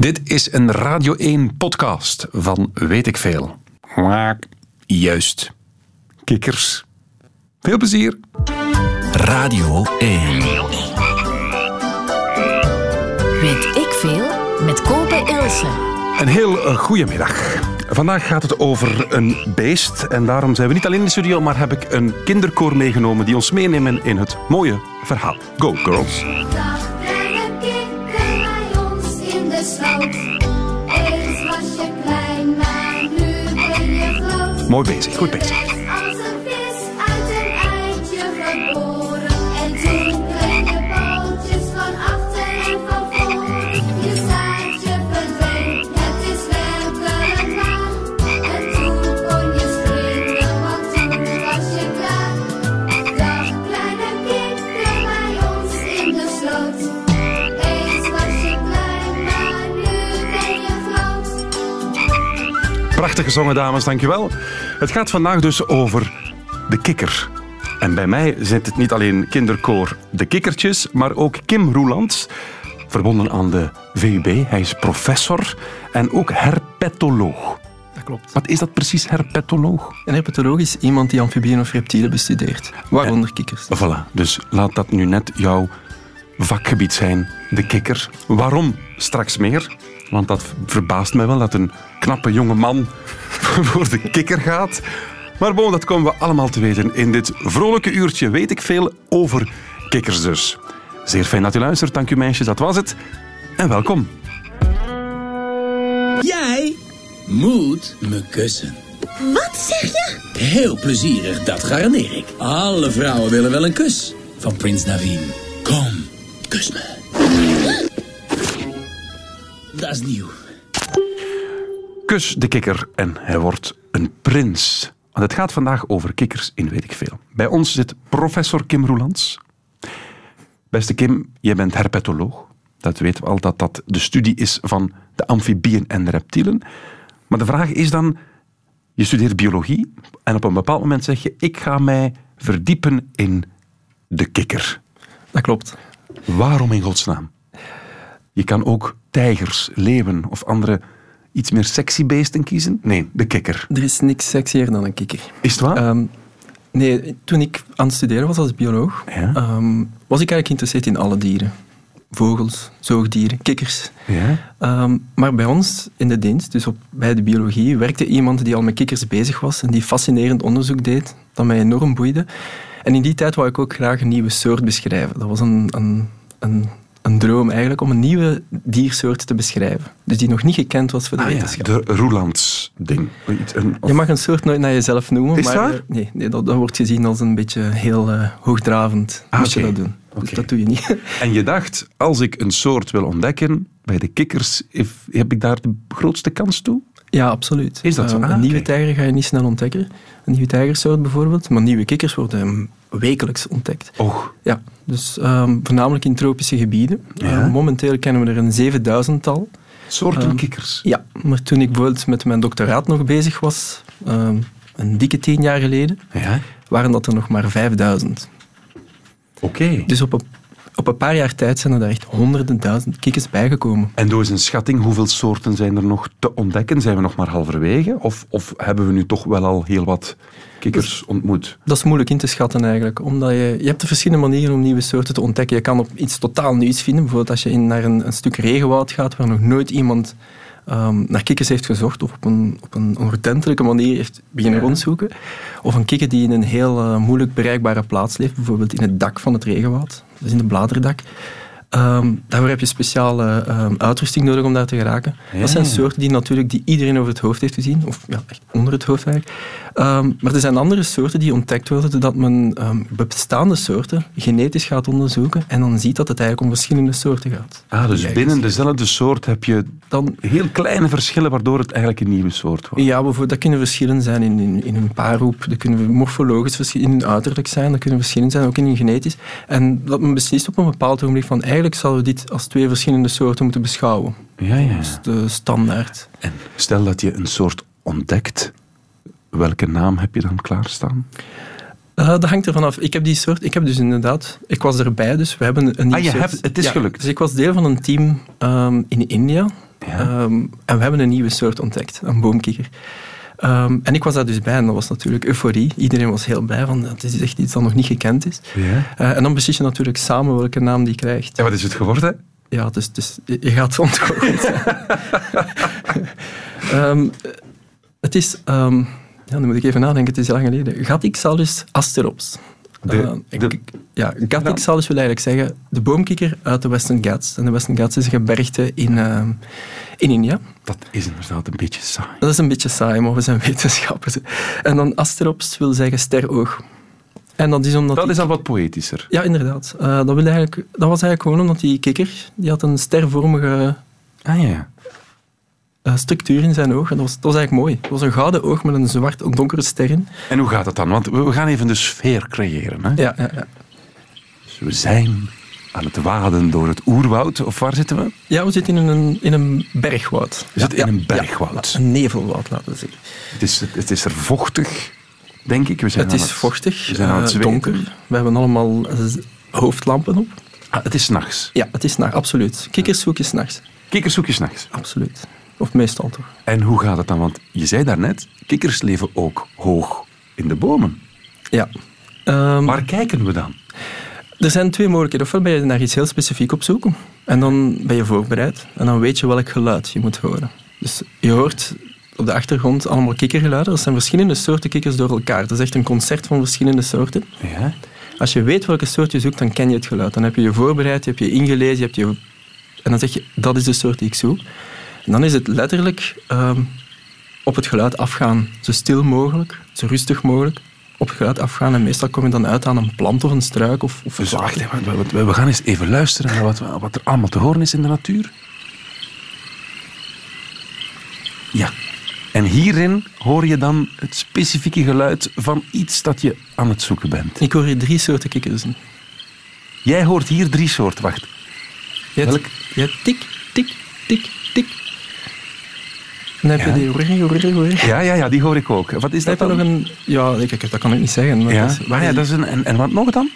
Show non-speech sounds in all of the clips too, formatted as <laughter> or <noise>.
Dit is een Radio 1 podcast van Weet ik Veel. Maar juist. Kikkers. Veel plezier. Radio 1. Weet ik veel met Kopen Ilse. Een heel goede middag. Vandaag gaat het over een beest en daarom zijn we niet alleen in de studio, maar heb ik een kinderkoor meegenomen die ons meenemen in het mooie verhaal. Go girls. Mooi bezig, goed bezig. Als een vis uit een eitje geboren. En toen je pootjes van achter en van voor. Je staartje verdween, het is werkelijk waar. En toen kon je springen, want toen was je klaar. Dag kleine kikker bij ons in de sloot. Eens was je klein, maar nu ben je groot. Prachtig gezongen, dames, dankjewel. Het gaat vandaag dus over de kikker. En bij mij zit het niet alleen kinderkoor De Kikkertjes, maar ook Kim Roelands, verbonden aan de VUB. Hij is professor en ook herpetoloog. Dat klopt. Wat is dat precies, herpetoloog? Een herpetoloog is iemand die amfibieën of reptielen bestudeert, waaronder kikkers. Voilà, dus laat dat nu net jouw vakgebied zijn, de kikker. Waarom? Straks meer. Want dat verbaast mij wel dat een knappe jonge man <laughs> voor de kikker gaat. Maar bon, dat komen we allemaal te weten in dit vrolijke uurtje. Weet ik veel over kikkers dus. Zeer fijn dat u luistert. Dank u meisjes, dat was het. En welkom. Jij moet me kussen. Wat zeg je? Heel plezierig, dat garandeer ik. Alle vrouwen willen wel een kus van Prins Naveen. Kom, kus me. Dat is nieuw. Kus de kikker en hij wordt een prins. Want het gaat vandaag over kikkers in weet ik veel. Bij ons zit professor Kim Roelands. Beste Kim, jij bent herpetoloog. Dat weten we al dat dat de studie is van de amfibieën en de reptielen. Maar de vraag is dan, je studeert biologie en op een bepaald moment zeg je, ik ga mij verdiepen in de kikker. Dat klopt. Waarom in godsnaam? Je kan ook tijgers, leeuwen of andere iets meer sexy beesten kiezen. Nee, de kikker. Er is niks sexier dan een kikker. Is het waar? Ehm, nee, toen ik aan het studeren was als bioloog, Ja. ehm, was ik eigenlijk geïnteresseerd in alle dieren. Vogels, zoogdieren, kikkers. ja? Ehm, maar bij ons in de dienst, dus op, bij de biologie, werkte iemand die al met kikkers bezig was en die fascinerend onderzoek deed, dat mij enorm boeide. En in die tijd wou ik ook graag een nieuwe soort beschrijven. Dat was een, een, een, een droom eigenlijk, om een nieuwe diersoort te beschrijven. Dus die nog niet gekend was voor de Ah, ja, wetenschap. de Roelands ding. Iets- een- of- Je mag een soort nooit naar jezelf noemen, Is maar waar? eh, nee, nee, dat, dat wordt gezien als een beetje heel eh, hoogdravend. Ah, Moet je dat doen. Dus dat doe je niet. <laughs> En je dacht, als ik een soort wil ontdekken, bij de kikkers heb ik daar de grootste kans toe? Ja, absoluut. Is dat zo? Eh, Ah, een nieuwe oké. tijger ga je niet snel ontdekken. Een nieuwe tijgersoort bijvoorbeeld. Maar nieuwe kikkers worden wekelijks ontdekt. Och, Ja, dus ehm, voornamelijk in tropische gebieden. Ja. Eh, momenteel kennen we er een 7000-tal. soorten Ehm, kikkers. Ja, maar toen ik bijvoorbeeld met mijn doctoraat nog bezig was, ehm, een dikke tien jaar geleden, Ja, waren dat er nog maar 5000. oké. Dus op een, op een paar jaar tijd zijn er daar echt honderden duizend kikkers bijgekomen. En door eens een schatting, hoeveel soorten zijn er nog te ontdekken? Zijn we nog maar halverwege? Of, of hebben we nu toch wel al heel wat kikkers ontmoet? Dat is moeilijk in te schatten eigenlijk, omdat je, je hebt er verschillende manieren om nieuwe soorten te ontdekken. Je kan op iets totaal nieuws vinden, bijvoorbeeld als je in, naar een, een stuk regenwoud gaat waar nog nooit iemand ehm, naar kikkers heeft gezocht of op een, op een ordentelijke manier heeft beginnen Ja. rondzoeken. Of een kikker die in een heel eh, moeilijk bereikbare plaats leeft, bijvoorbeeld in het dak van het regenwoud, dus in het bladerdak. Ehm, daarvoor heb je speciale ehm, uitrusting nodig om daar te geraken. Dat zijn soorten die natuurlijk die iedereen over het hoofd heeft gezien, of ja, echt onder het hoofd eigenlijk. Ehm, maar er zijn andere soorten die ontdekt worden doordat men ehm, bestaande soorten genetisch gaat onderzoeken en dan ziet dat het eigenlijk om verschillende soorten gaat. Ah, dus binnen dezelfde soort heb je Dan, heel kleine verschillen waardoor het eigenlijk een nieuwe soort wordt. ja, bijvoorbeeld, dat kunnen verschillen zijn in, in, in hun paarroep, dat kunnen morfologisch verschillen in hun uiterlijk zijn, dat kunnen verschillen zijn ook in hun genetisch. En dat men beslist op een bepaald ogenblik van eigenlijk zouden we dit als twee verschillende soorten moeten beschouwen. Ja, ja. Dat is de standaard. En stel dat je een soort ontdekt, welke naam heb je dan klaarstaan? Eh, dat hangt ervan af. Ik heb die soort, ik heb dus inderdaad, ik was erbij, dus we hebben een nieuwe Ah, je soort. hebt- het is Ja, gelukt. Dus ik was deel van een team ehm, in India. Ja. Ehm, en we hebben een nieuwe soort ontdekt, een boomkikker. Ehm, en ik was daar dus bij en dat was natuurlijk euforie. Iedereen was heel blij van, het is echt iets dat nog niet gekend is. Ja. Eh, en dan beslis je natuurlijk samen welke naam die krijgt. En wat is het geworden? Ja, dus, dus je je gaat ontgoocheld. <laughs> Ehm het is, ja, dan moet ik even nadenken, het is lang geleden. Gatixalus asterops. De- Eh, de- ja, Gatixalus wil eigenlijk zeggen de boomkikker uit de Western Ghats. En de Western Ghats is een gebergte in, ehm, in India. Dat is inderdaad een beetje saai. Dat is een beetje saai, maar we zijn <laughs> wetenschappers. En dan asterops wil zeggen steroog. En dat is omdat... Dat is al wat poëtischer. Ja, inderdaad. Eh, dat, wil eigenlijk, dat was eigenlijk gewoon omdat die kikker, die had een stervormige Ah ja. Eh, structuur in zijn oog. En dat was, dat was eigenlijk mooi. Het was een gouden oog met een zwart, een donkere ster in. En hoe gaat het dan? Want we gaan even de sfeer creëren. Hè? Ja, ja, ja. Dus we zijn aan het waden door het oerwoud. Of waar zitten we? ja, we zitten in een, in een bergwoud. We zitten Ja, in een bergwoud. ja, een nevelwoud, laten we zeggen. Het is, het is er vochtig, denk ik. We zijn Het is vochtig, we zijn aan het eh, donker. We hebben allemaal eh, hoofdlampen op. Ah, het is s'nachts. Ja, het is nacht, absoluut. Kikkers zoek je s'nachts. Kikkers zoek je s'nachts. Absoluut. Of meestal toch. En hoe gaat het dan? Want je zei daarnet, kikkers leven ook hoog in de bomen. Ja. Ehm, Waar kijken we dan? Er zijn twee mogelijkheden. Ofwel ben je naar iets heel specifiek op zoek en dan ben je voorbereid en dan weet je welk geluid je moet horen. Dus je hoort op de achtergrond allemaal kikkergeluiden. Dat zijn verschillende soorten kikkers door elkaar. Dat is echt een concert van verschillende soorten. Ja. Als je weet welke soort je zoekt, dan ken je het geluid. Dan heb je je voorbereid, je hebt je ingelezen, je hebt je... en dan zeg je, dat is de soort die ik zoek. En dan is het letterlijk ehm, op het geluid afgaan. Zo stil mogelijk, zo rustig mogelijk. Op het geluid afgaan en meestal kom je dan uit aan een plant of een struik of, of Dus wacht even, we, we- gaan eens even luisteren naar wat, wat er allemaal te horen is in de natuur. Ja. En hierin hoor je dan het specifieke geluid van iets dat je aan het zoeken bent. Ik hoor hier drie soorten kikkers in. Jij hoort hier drie soorten. Wacht. Je Welk? je hebt tik, tik, tik, tik. Dan heb je die. Ja, ja, ja, die hoor ik ook. Wat is dat dan? nog een... Ja, ik- ik- dat kan ik niet zeggen. Maar Ja, dat is, maar ja, dat is een, en, en wat nog dan?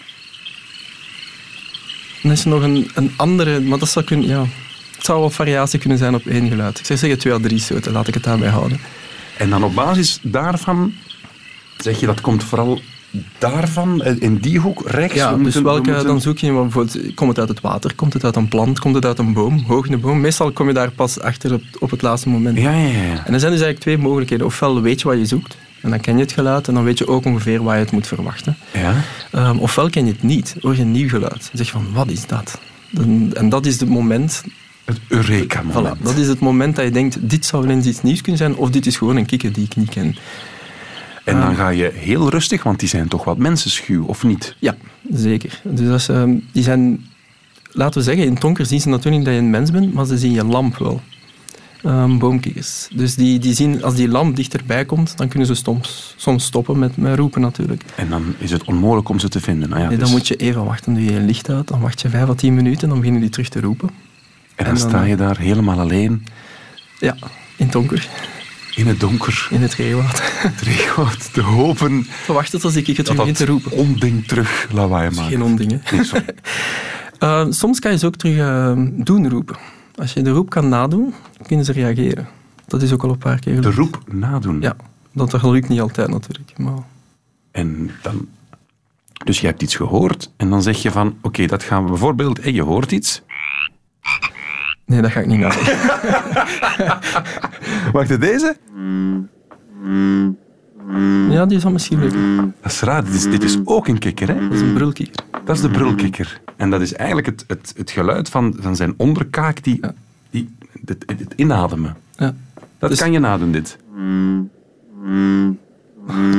Dan is er nog een, een andere... Maar dat zou kunnen... Ja, het zou wel variatie kunnen zijn op één geluid. Ik zou zeggen twee à drie soorten. Laat ik het daarbij houden. En dan op basis daarvan zeg je dat komt vooral daarvan, eh, in die hoek, rechts. Ja, We dus we welke, moeten- dan zoek je bijvoorbeeld... Komt het uit het water? Komt het uit een plant? Komt het uit een boom? Hoog in de boom? Meestal kom je daar pas achter op, op het laatste moment. Ja, ja, ja. En er zijn dus eigenlijk twee mogelijkheden. Ofwel weet je wat je zoekt. En dan ken je het geluid. En dan weet je ook ongeveer waar je het moet verwachten. ja. Ehm, ofwel ken je het niet, hoor je een nieuw geluid. Dan zeg je van, wat is dat? Dan- en dat is het moment, Het Eureka-moment. voilà, dat is het moment dat je denkt, dit zou wel eens iets nieuws kunnen zijn, of dit is gewoon een kikker die ik niet ken. En Ah. dan ga je heel rustig, want die zijn toch wat mensenschuw, of niet? Ja, zeker. Dus dat is, ehm, die zijn, laten we zeggen, in het donker zien ze natuurlijk niet dat je een mens bent, maar ze zien je lamp wel. Ehm, boomkikkers. Dus die, die zien, als die lamp dichterbij komt, dan kunnen ze soms, soms stoppen met, met roepen natuurlijk. En dan is het onmogelijk om ze te vinden. Nou ja, Nee, dan dus- moet je even wachten, dan doe je je licht uit, dan wacht je vijf à tien minuten, dan beginnen die terug te roepen. en dan, en dan- sta je daar helemaal alleen, Ja, in het donker, in het donker, in het regenwoud. het regenwoud, te hopen Verwacht het als ik het begin te roepen. onding terug lawaai maakt. Geen onding, hè. Nee, sorry. <laughs> Eh, soms kan je ze ook terug eh, doen roepen. Als je de roep kan nadoen, kunnen ze reageren. Dat is ook al een paar keer De gelukt. roep nadoen. Ja, dat lukt niet altijd natuurlijk. Maar En dan... Dus je hebt iets gehoord en dan zeg je van, oké, dat gaan we bijvoorbeeld... Je hoort iets. nee, dat ga ik niet nadoen. <laughs> Wacht, deze? Ja, die zal misschien lukken. Dat is raar, dit is, dit is ook een kikker, hè? Dat is een brulkikker. Dat is de brulkikker. En dat is eigenlijk het, het, het geluid van, van zijn onderkaak, die, Ja. die, het, het inademen. Ja. Dat Dus- kan je nadoen, dit.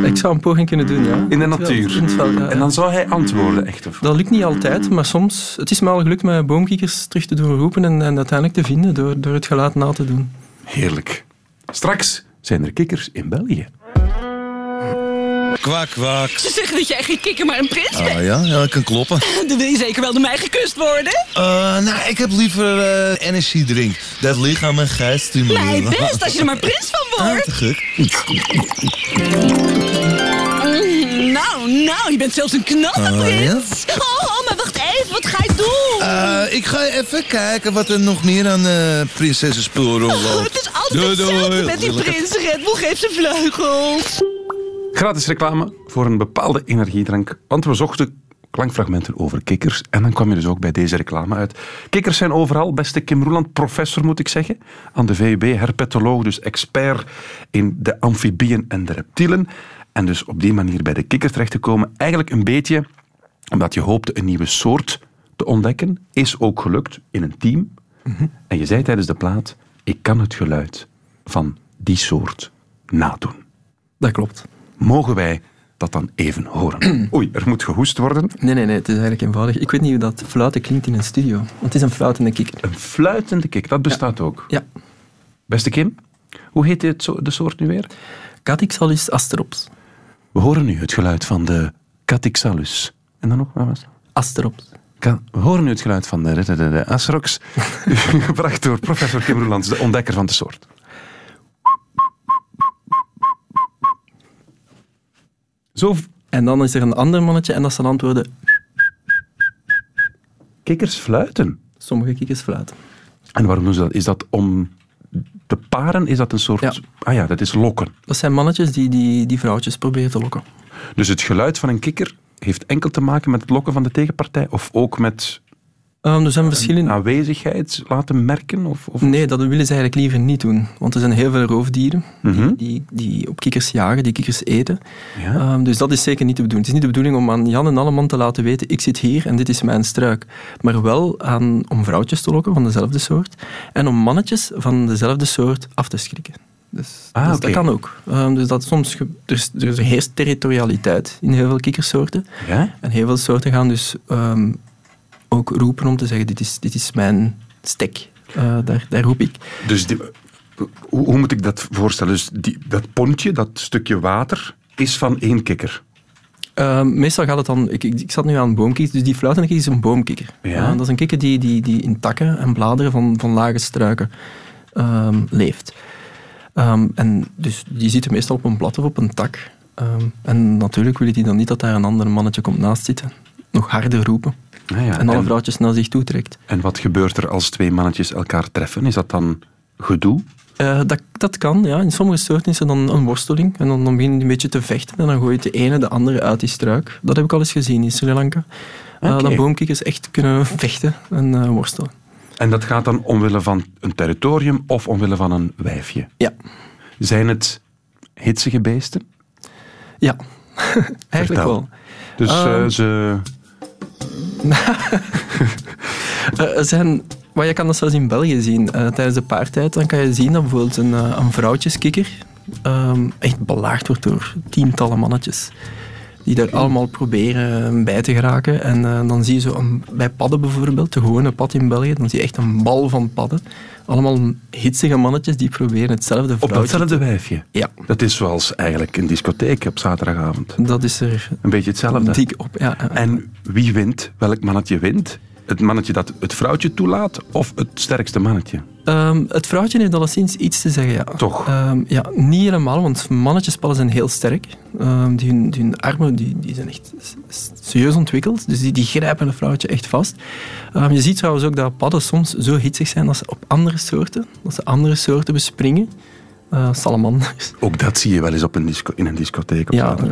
Ik zou een poging kunnen doen, ja. In de natuur. in het veld, ja, En dan zou hij antwoorden, echt. Of... Dat lukt niet altijd, maar soms... Het is me al gelukt met boomkikkers terug te doen roepen en, en uiteindelijk te vinden door, door het geluid na te doen. Heerlijk. Straks zijn er kikkers in België. Kwak, kwak. Ze zeggen dat jij geen kikker, maar een prins bent. Ah ja, ja, dat kan kloppen. <laughs> Dan wil je zeker wel door mij gekust worden. Eh, nou, ik heb liever eh energiedrink. Dat lichaam en geest stimuleren. Nee, best als je er maar prins van <laughs> Ah, wordt. te. Mm, nou, nou, je bent zelfs een knappe Ah, ja? prins. Oh, oh, maar wacht even, Eh, ik ga even kijken wat er nog meer aan uh, prinsessenspul rondloopt. Het is altijd Doei, doei. hetzelfde met die prins. Red Bull geeft zijn vleugels. Gratis reclame voor een bepaalde energiedrank. Want we zochten klankfragmenten over kikkers. En dan kwam je dus ook bij deze reclame uit. Kikkers zijn overal. Beste Kim Roeland, professor moet ik zeggen. Aan de VUB, herpetoloog, dus expert in de amfibieën en de reptielen. En dus op die manier bij de kikker terecht te komen. Eigenlijk een beetje omdat je hoopte een nieuwe soort te ontdekken. Is ook gelukt in een team. En je zei tijdens de plaat, ik kan het geluid van die soort nadoen. Dat klopt. Mogen wij dat dan even horen? <clears throat> Oei, er moet gehoest worden. Nee, nee, nee, het is eigenlijk eenvoudig. Ik weet niet hoe dat fluiten klinkt in een studio. Want het is een fluitende kikker. Een fluitende kik, dat bestaat ook. Ja. Beste Kim, hoe heet dit, zo- de soort nu weer? Catixalus asterops. We horen nu het geluid van de Catixalus. En dan nog, wat was dat? Asterops. Ka- We horen nu het geluid van de, de, de, de Asrox, <laughs> gebracht door professor Kim Roelands, de ontdekker van de soort. Zo En dan is er een ander mannetje en dat zal antwoorden... kikkers fluiten. Sommige kikkers fluiten. En waarom doen ze dat? Is dat om te paren? Is dat een soort... Ja. Ah ja, dat is lokken. Dat zijn mannetjes die, die, die vrouwtjes proberen te lokken. Dus het geluid van een kikker heeft enkel te maken met het lokken van de tegenpartij? Of ook met er zijn verschillende... aanwezigheid laten merken? Of, of... Nee, dat willen ze eigenlijk liever niet doen. Want er zijn heel veel roofdieren Mhm. die, die, die op kikkers jagen, die kikkers eten. Ja. Ehm, dus dat is zeker niet de bedoeling. Het is niet de bedoeling om aan Jan en Alleman te laten weten ik zit hier en dit is mijn struik. Maar wel aan, om vrouwtjes te lokken van dezelfde soort. En om mannetjes van dezelfde soort af te schrikken. Dus, Ah, dus dat kan ook. Ehm, dus dat soms, er, is- er heerst territorialiteit in heel veel kikkersoorten. Ja? En heel veel soorten gaan dus ehm, ook roepen om te zeggen dit is, dit is mijn stek. Eh, daar, daar roep ik. Dus die- hoe, hoe moet ik dat voorstellen? Dus die, dat pontje, dat stukje water, is van één kikker. Ehm, meestal gaat het dan... Ik, ik, ik zat nu aan boomkikkers, dus die fluitende kikker is een boomkikker. Ja. Dat is een kikker die, die, die in takken en bladeren van, van lage struiken leeft. Ehm, en dus die zitten meestal op een blad of op een tak. Ehm, en natuurlijk willen die dan niet dat daar een ander mannetje komt naast zitten. Nog harder roepen. Ah ja, en alle en- vrouwtjes naar zich toe trekt. En wat gebeurt er als twee mannetjes elkaar treffen? Is dat dan gedoe? Eh, dat, dat kan, ja. In sommige soorten is er dan een worsteling. En dan, dan beginnen die een beetje te vechten. En dan gooit de ene de andere uit die struik. Dat heb ik al eens gezien in Sri Lanka. Eh, dat boomkikkers echt kunnen vechten en eh, worstelen. En dat gaat dan omwille van een territorium of omwille van een wijfje? Ja. Zijn het hitsige beesten? Ja. <laughs> Eigenlijk wel. Dus eh, Ehm. ze... <laughs> Eh, zijn, maar je kan dat zelfs in België zien. Eh, tijdens de paartijd dan kan je zien dat bijvoorbeeld een, een vrouwtjeskikker ehm, echt belaagd wordt door tientallen mannetjes. Die daar allemaal proberen eh, bij te geraken. En eh, dan zie je zo een, bij padden bijvoorbeeld, de gewone pad in België, dan zie je echt een bal van padden. Allemaal hitsige mannetjes die proberen hetzelfde Op datzelfde wijfje? Ja, Dat is zoals eigenlijk een discotheek op zaterdagavond. dat is er Een beetje hetzelfde. dik op. Ja. En wie wint? Welk mannetje wint? Het mannetje dat het vrouwtje toelaat of het sterkste mannetje? Ehm, het vrouwtje heeft alleszins iets te zeggen, ja. Toch? Ehm, ja, niet helemaal, want mannetjespadden zijn heel sterk. Ehm, die, hun, die hun armen die, die zijn echt serieus ontwikkeld, dus die, die grijpen een vrouwtje echt vast. Je ziet trouwens ook dat padden soms zo hitsig zijn dat ze op andere soorten, dat ze andere soorten bespringen. Eh, salamanders. Ook dat zie je wel eens op een disco, in een discotheek op Ja. <laughs>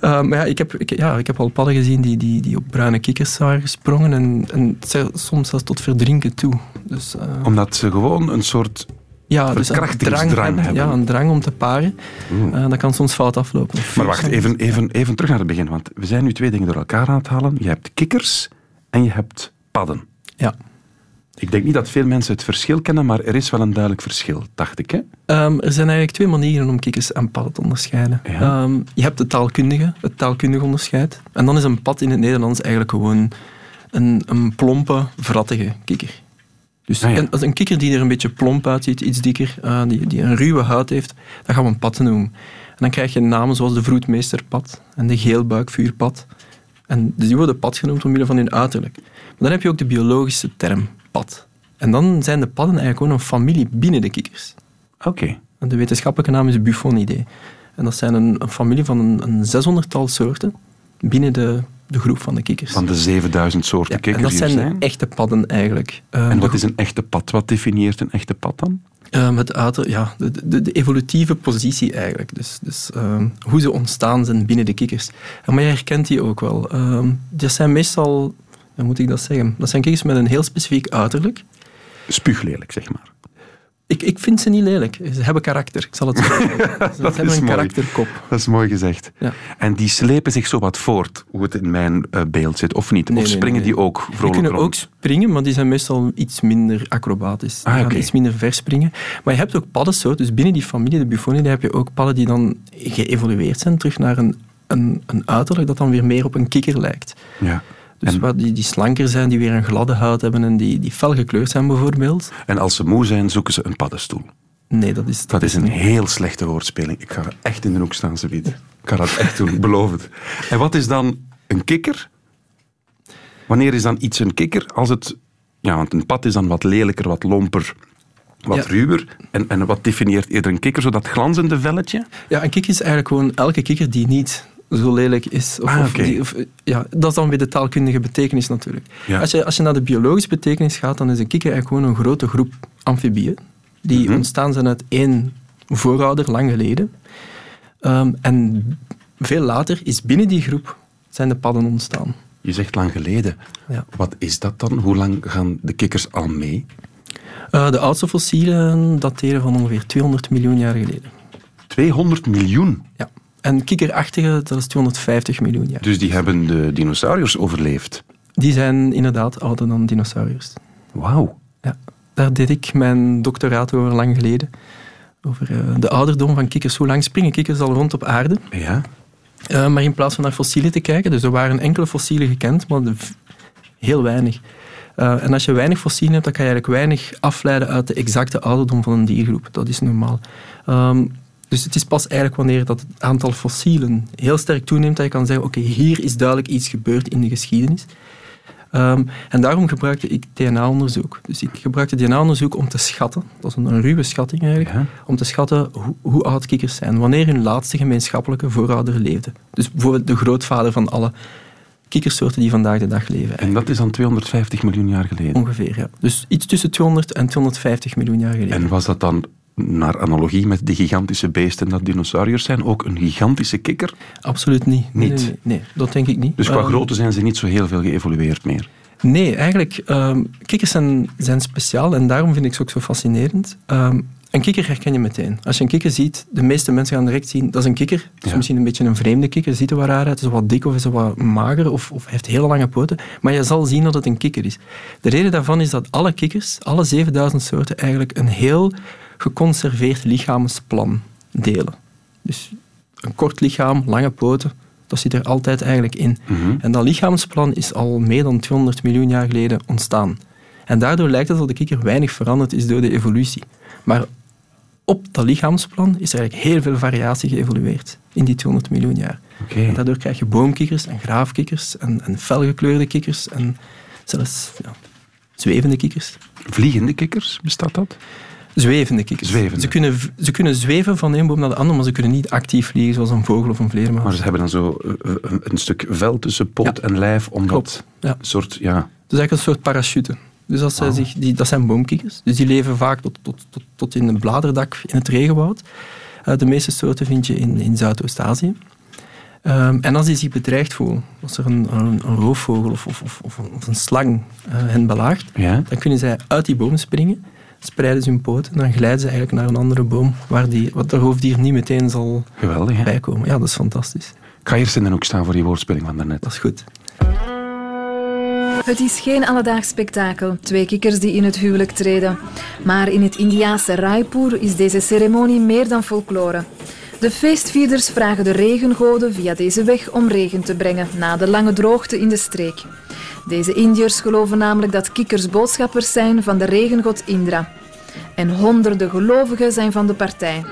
Eh, maar ja ik, heb, ik, ja, ik heb al padden gezien die, die, die op bruine kikkers waren gesprongen en, en soms zelfs tot verdrinken toe. Dus, eh, Omdat ze gewoon een soort... Ja, dus een drang hebben. Ja, een drang om te paren. Eh, dat kan soms fout aflopen. Maar wacht, even, even, even terug naar het begin. Want we zijn nu twee dingen door elkaar aan het halen. Je hebt kikkers en je hebt padden. Ja. Ik denk niet dat veel mensen het verschil kennen, maar er is wel een duidelijk verschil, dacht ik. Hè? Ehm, er zijn eigenlijk twee manieren om kikkers en padden te onderscheiden. Ja. Ehm, je hebt de taalkundige, het taalkundige onderscheid. En dan is een pad in het Nederlands eigenlijk gewoon een, een plompe, vrattige kikker. Dus Ah, ja. een, een kikker die er een beetje plomp uitziet, iets dikker, eh, die, die een ruwe huid heeft, dat gaan we een pad noemen. En dan krijg je namen zoals de vroedmeesterpad en de geelbuikvuurpad. En dus die worden pad genoemd omwille van hun uiterlijk. Maar dan heb je ook de biologische term pad. En dan zijn de padden eigenlijk gewoon een familie binnen de kikkers. Oké. De wetenschappelijke naam is Buffonidae. En dat zijn een, een familie van een, een 600-tal soorten binnen de de groep van de kikkers. Van de 7000 soorten Ja, kikkers en dat zijn zijn. echte padden eigenlijk. Eh, En wat is een echte pad? Wat definieert een echte pad dan? Ehm, het uiter, ja, de, de, de evolutieve positie eigenlijk. Dus, dus ehm, hoe ze ontstaan zijn binnen de kikkers. En maar je herkent die ook wel. Ehm dat zijn meestal, hoe moet ik dat zeggen? Dat zijn kikkers met een heel specifiek uiterlijk. Spuuglelijk, zeg maar. Ik, ik vind ze niet lelijk. Ze hebben karakter, ik zal het zo zeggen. <laughs> Ze hebben is een mooi. karakterkop. Dat is mooi gezegd. Ja. En die slepen zich zo wat voort, hoe het in mijn eh, beeld zit, of niet? Nee, of nee, springen nee. die ook Die vrolijk kunnen rond? ook springen, maar die zijn meestal iets minder acrobatisch. Die Ah, gaan oké. iets minder verspringen. Maar je hebt ook paddensoorten. Dus binnen die familie, de Buffonidae, heb je ook padden die dan geëvolueerd zijn terug naar een, een, een uiterlijk dat dan weer meer op een kikker lijkt. Ja. Dus En- wat die, die slanker zijn, die weer een gladde huid hebben en die, die fel gekleurd zijn bijvoorbeeld. En als ze moe zijn, zoeken ze een paddenstoel. Nee, dat is... Dat is een niet- heel slechte woordspeling. Ik ga echt in de hoek staan, Sabied. Ik ga dat echt doen, beloof het. En wat is dan een kikker? Wanneer is dan iets een kikker? Als het... Ja, want een pad is dan wat lelijker, wat lomper, wat Ja. ruwer. En, en wat definieert eerder een kikker? Zo dat glanzende velletje? Ja, een kikker is eigenlijk gewoon elke kikker die niet zo lelijk is. Of, Ah, of oké. die- of, ja, dat is dan weer de taalkundige betekenis natuurlijk. Ja. Als, je, als je naar de biologische betekenis gaat, dan is een kikker eigenlijk gewoon een grote groep amfibieën. Die Mhm. ontstaan zijn uit één voorouder, lang geleden. Ehm, en veel later is binnen die groep zijn de padden ontstaan. Je zegt lang geleden. Ja. Wat is dat dan? Hoe lang gaan de kikkers al mee? Eh, de oudste fossielen dateren van ongeveer 200 miljoen jaar geleden. 200 miljoen. Ja. En kikkerachtige, dat is 250 miljoen jaar. Dus die hebben de dinosauriërs overleefd. Die zijn inderdaad ouder dan dinosauriërs. Wauw. Ja, daar deed ik mijn doctoraat over lang geleden. Over eh, de ouderdom van kikkers. Hoe lang springen kikkers al rond op aarde? Ja. Eh, maar in plaats van naar fossielen te kijken, dus er waren enkele fossielen gekend, maar heel weinig. Eh, en als je weinig fossielen hebt, dan kan je eigenlijk weinig afleiden uit de exacte ouderdom van een diergroep. Dat is normaal. Ehm, dus het is pas eigenlijk wanneer dat het aantal fossielen heel sterk toeneemt, dat je kan zeggen, oké, hier is duidelijk iets gebeurd in de geschiedenis. Ehm, en daarom gebruikte ik DNA-onderzoek. Dus ik gebruikte DNA-onderzoek om te schatten, dat is een, een ruwe schatting eigenlijk, Ja. om te schatten hoe, hoe oud kikkers zijn, wanneer hun laatste gemeenschappelijke voorouder leefde. Dus bijvoorbeeld de grootvader van alle kikkersoorten die vandaag de dag leven. En dat is dan 250 miljoen jaar geleden. Ongeveer, ja. Dus iets tussen 200 en 250 miljoen jaar geleden. En was dat dan, naar analogie met die gigantische beesten dat dinosauriërs zijn, ook een gigantische kikker? Absoluut niet. Niet? Nee, nee, nee, dat denk ik niet. Dus qua Ehm, grootte zijn ze niet zo heel veel geëvolueerd meer. Nee, eigenlijk, ehm kikkers zijn, zijn speciaal en daarom vind ik ze ook zo fascinerend. Ehm, een kikker herken je meteen. Als je een kikker ziet, de meeste mensen gaan direct zien, dat is een kikker. Het is Ja. misschien een beetje een vreemde kikker, ziet er wat raar uit, is wat dik of is wat mager of, of heeft hele lange poten. Maar je zal zien dat het een kikker is. De reden daarvan is dat alle kikkers, alle 7000 soorten, eigenlijk een heel geconserveerd lichaamsplan delen. Dus een kort lichaam, lange poten, dat zit er altijd eigenlijk in. Mhm. En dat lichaamsplan is al meer dan 200 miljoen jaar geleden ontstaan. En daardoor lijkt het dat de kikker weinig veranderd is door de evolutie. Maar op dat lichaamsplan is er eigenlijk heel veel variatie geëvolueerd in die 200 miljoen jaar. En daardoor krijg je boomkikkers en graafkikkers en, en felgekleurde kikkers en zelfs ja, zwevende kikkers. Vliegende kikkers, bestaat dat? Zwevende kikkers. Zwevende. Ze, kunnen, ze kunnen zweven van de een boom naar de andere, maar ze kunnen niet actief vliegen zoals een vogel of een vleermuis. Maar ze hebben dan zo eh, een, een stuk vel tussen poot Ja. en lijf, om Klopt, dat ja. soort, ja... Het is eigenlijk een soort parachute. Dus als zij Oh. zich, die, dat zijn boomkikkers. Dus die leven vaak tot, tot, tot, tot in een bladerdak in het regenwoud. Eh, de meeste soorten vind je in, in Zuidoost-Azië. Ehm, en als die zich bedreigd voelen, als er een, een, een roofvogel of, of, of, of een- slang eh, hen belaagt, Ja? dan kunnen zij uit die boom springen, spreiden ze hun poten en dan glijden ze eigenlijk naar een andere boom waar die, wat de roofdier niet meteen zal Geweldig, hè? bijkomen. Ja, dat is fantastisch. Ik ga eerst in de hoek staan voor die woordspeling van daarnet. Dat is goed. Het is geen alledaags spektakel, twee kikkers die in het huwelijk treden. Maar in het Indiaanse Raipur is deze ceremonie meer dan folklore. De feestvierders vragen de regengoden via deze weg om regen te brengen na de lange droogte in de streek. Deze Indiërs geloven namelijk dat kikkers boodschappers zijn van de regengod Indra. En honderden gelovigen zijn van de partij.